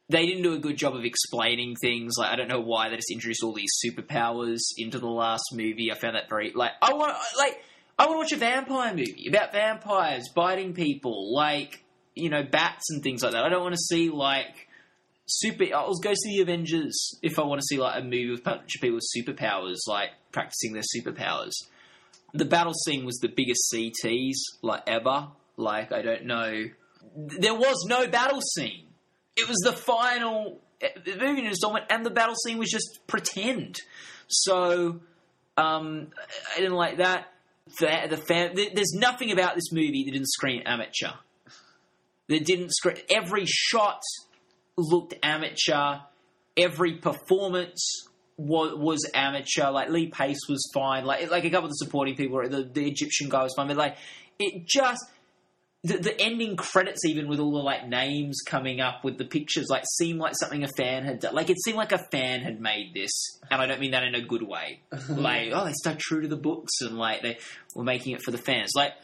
they didn't do a good job of explaining things. Like I don't know why they just introduced all these superpowers into the last movie. I found that very like I want like I want to watch a vampire movie about vampires biting people, like you know bats and things like that. I don't want to see like super. I'll go see the Avengers if I want to see like a movie with a bunch of people with superpowers, like practicing their superpowers. The battle scene was the biggest CTs like ever. Like I don't know there was no battle scene. It was the final eh, movie installment, and the battle scene was just pretend. So um, I didn't like that. The, the fan, there's nothing about this movie that didn't scream amateur. That didn't scream. Every shot looked amateur. Every performance was, was amateur. Like Lee Pace was fine. Like like a couple of the supporting people, the, the Egyptian guy was fine. But like it just the, the ending credits, even with all the like names coming up with the pictures, like seemed like something a fan had done. Like it seemed like a fan had made this, and I don't mean that in a good way. *laughs* like oh, they stuck true to the books, and like they were making it for the fans. Like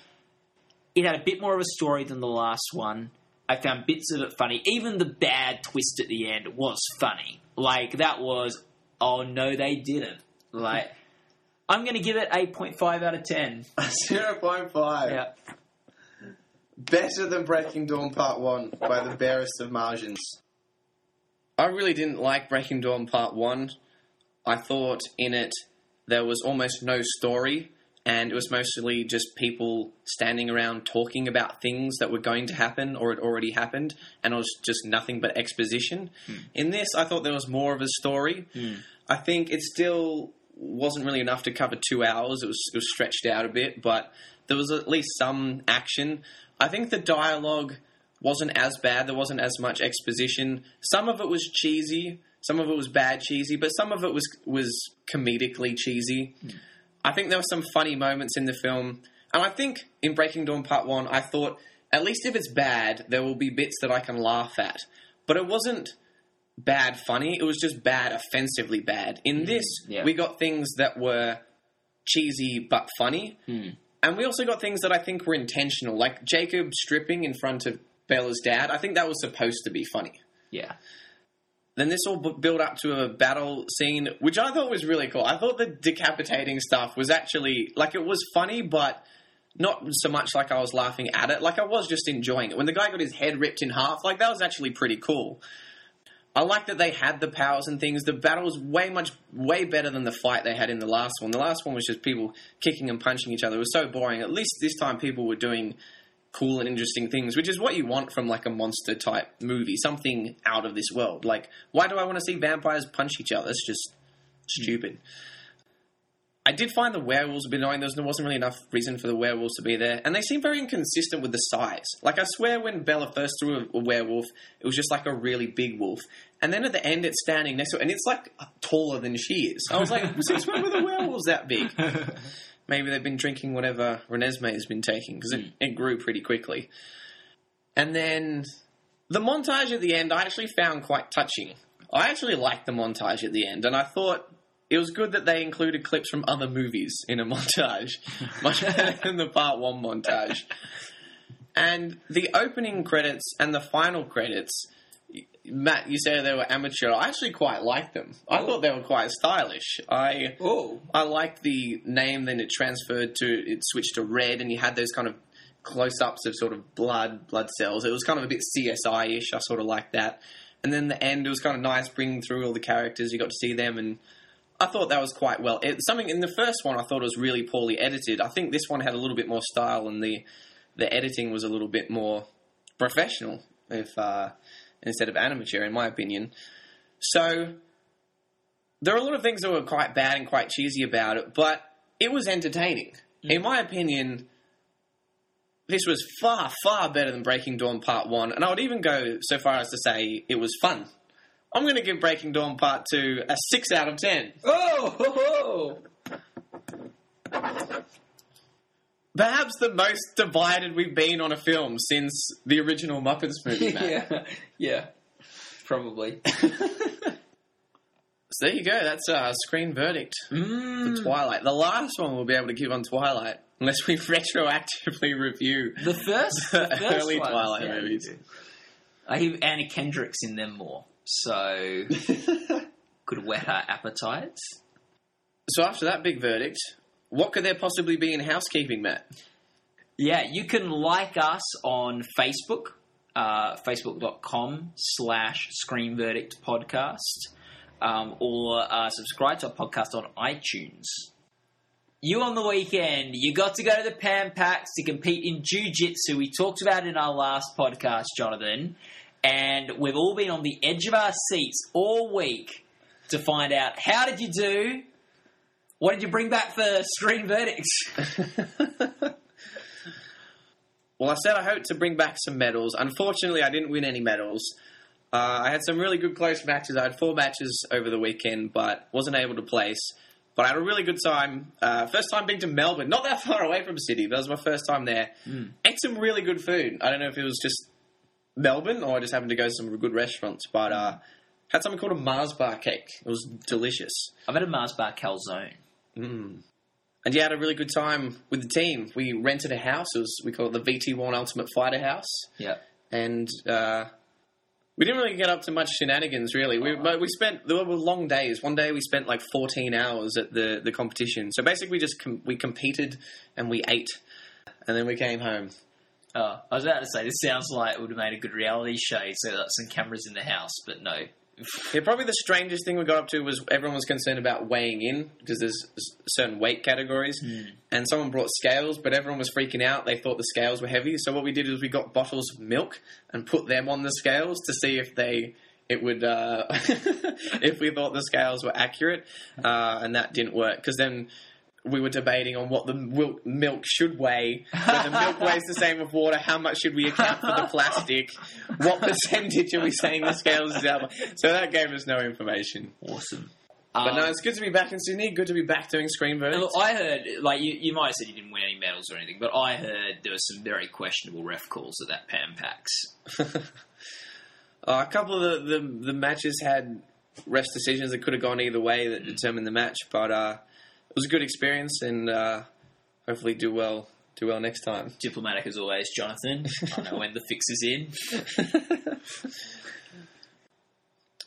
it had a bit more of a story than the last one. I found bits of it funny. Even the bad twist at the end was funny. Like that was oh no, they didn't. Like *laughs* I'm going to give it 8.5 out of 10. *laughs* 0.5. Yeah. Better than Breaking Dawn Part 1 by the barest of margins. I really didn't like Breaking Dawn Part 1. I thought in it there was almost no story, and it was mostly just people standing around talking about things that were going to happen or had already happened, and it was just nothing but exposition. Mm. In this, I thought there was more of a story. Mm. I think it still wasn't really enough to cover two hours. It was, it was stretched out a bit, but there was at least some action. I think the dialogue wasn't as bad. There wasn't as much exposition. Some of it was cheesy. Some of it was bad cheesy, but some of it was was comedically cheesy. Mm. I think there were some funny moments in the film, and I think in Breaking Dawn Part One, I thought at least if it's bad, there will be bits that I can laugh at. But it wasn't bad funny. It was just bad, offensively bad. In mm. this, yeah. we got things that were cheesy but funny. Mm. And we also got things that I think were intentional, like Jacob stripping in front of Bella's dad. I think that was supposed to be funny. Yeah. Then this all built up to a battle scene, which I thought was really cool. I thought the decapitating stuff was actually like it was funny, but not so much like I was laughing at it. Like I was just enjoying it. When the guy got his head ripped in half, like that was actually pretty cool. I like that they had the powers and things. The battle was way much way better than the fight they had in the last one. The last one was just people kicking and punching each other. It was so boring. At least this time people were doing cool and interesting things, which is what you want from like a monster type movie, something out of this world. Like, why do I want to see vampires punch each other? It's just stupid. I did find the werewolves a bit annoying. There wasn't really enough reason for the werewolves to be there, and they seem very inconsistent with the size. Like I swear, when Bella first threw a, a werewolf, it was just like a really big wolf, and then at the end, it's standing next to it, and it's like taller than she is. I was like, since when were the werewolves that big? *laughs* Maybe they've been drinking whatever Renesmee has been taking because it, it grew pretty quickly. And then the montage at the end, I actually found quite touching. I actually liked the montage at the end, and I thought it was good that they included clips from other movies in a *laughs* montage, much better than the part one montage. And the opening credits and the final credits, Matt, you said they were amateur. I actually quite liked them. I Oh. thought they were quite stylish. I Oh, I liked the name. Then it transferred to it switched to red, and you had those kind of close ups of sort of blood blood cells. It was kind of a bit CSI ish. I sort of liked that. And then the end, it was kind of nice bringing through all the characters. You got to see them, and I thought that was quite well. It, something in the first one, I thought was really poorly edited. I think this one had a little bit more style, and the the editing was a little bit more professional, if uh, instead of amateur, in my opinion. So there are a lot of things that were quite bad and quite cheesy about it, but it was entertaining. In my opinion, this was far, far better than Breaking Dawn Part 1, and I would even go so far as to say it was fun. I'm going to give Breaking Dawn Part 2 a 6 out of 10. oh, ho, ho. Perhaps the most divided we've been on a film since the original Muppets movie, *laughs* yeah, yeah, probably. *laughs* So there you go, that's our screen verdict Mm. for Twilight. The last one we'll be able to give on Twilight, unless we *laughs* retroactively review The first, the first early ones, Twilight yeah, movies. I hear Anna Kendrick's in them more, so could whet our appetites. So after that big verdict, what could there possibly be in housekeeping, Matt? Yeah, you can like us on Facebook, uh, facebook.com slash Screen Verdict Podcast, um, or uh, subscribe to our podcast on iTunes. You on the weekend, you got to go to the Pan Packs to compete in Jiu-Jitsu. We talked about it in our last podcast, Jonathan, and we've all been on the edge of our seats all week to find out how did you do? What did you bring back for Screen Verdicts? *laughs* Well, I said I hoped to bring back some medals. Unfortunately, I didn't win any medals. Uh, I had some really good close matches. I had four matches over the weekend, but wasn't able to place. But I had a really good time. Uh, first time being to Melbourne, not that far away from Sydney. That was my first time there. Ate some really good food. I don't know if it was just Melbourne or I just happened to go to some good restaurants, but uh, had something called a Mars bar cake. It was delicious. I've had a Mars bar calzone. Mm. And yeah, I had a really good time with the team. We rented a house. It was we call it the VT1 Ultimate Fighter House, Yeah. and uh, we didn't really get up to much shenanigans. Really, we but we spent there were long days. One day we spent like 14 hours at the the competition. So basically, we just com- we competed and we ate, and then we came home. Oh, I was about to say, this sounds like it would have made a good reality show, so that's some cameras in the house, but no. Yeah, probably the strangest thing we got up to was everyone was concerned about weighing in because there's certain weight categories, and someone brought scales, but everyone was freaking out. They thought the scales were heavy, so what we did is we got bottles of milk and put them on the scales to see if they it would uh, *laughs* if we thought the scales were accurate, uh, and that didn't work because then. We were debating on what the milk, should weigh. When the milk weighs the same with water, how much should we account for the plastic? What percentage are we saying the scales is out? So that gave us no information. Awesome. But no, it's good to be back in Sydney. Good to be back doing screen verdicts. I heard, like, you, you might have said you didn't win any medals or anything, but I heard there were some very questionable ref calls at that Pan Pax. *laughs* Uh, a couple of the, the, the matches had ref decisions that could have gone either way that determined the match, but uh, it was a good experience and uh, hopefully do well do well next time. Diplomatic as always, Jonathan. I know when the fix is in. *laughs*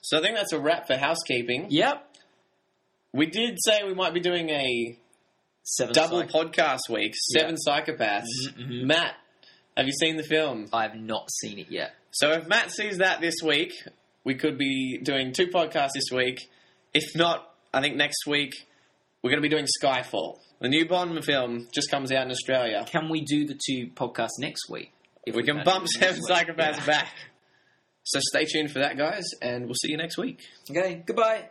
So I think that's a wrap for housekeeping. Yep. We did say we might be doing a Seven double psych- podcast week, Seven Psychopaths. mhm. Matt, have you seen the film? I've not seen it yet. So if Matt sees that this week, we could be doing two podcasts this week. If not, I think next week we're going to be doing Skyfall. The new Bond film just comes out in Australia. Can we do the two podcasts next week? If We can bump Seven? Psychopaths Yeah. back. So stay tuned for that, guys, and we'll see you next week. Okay, goodbye.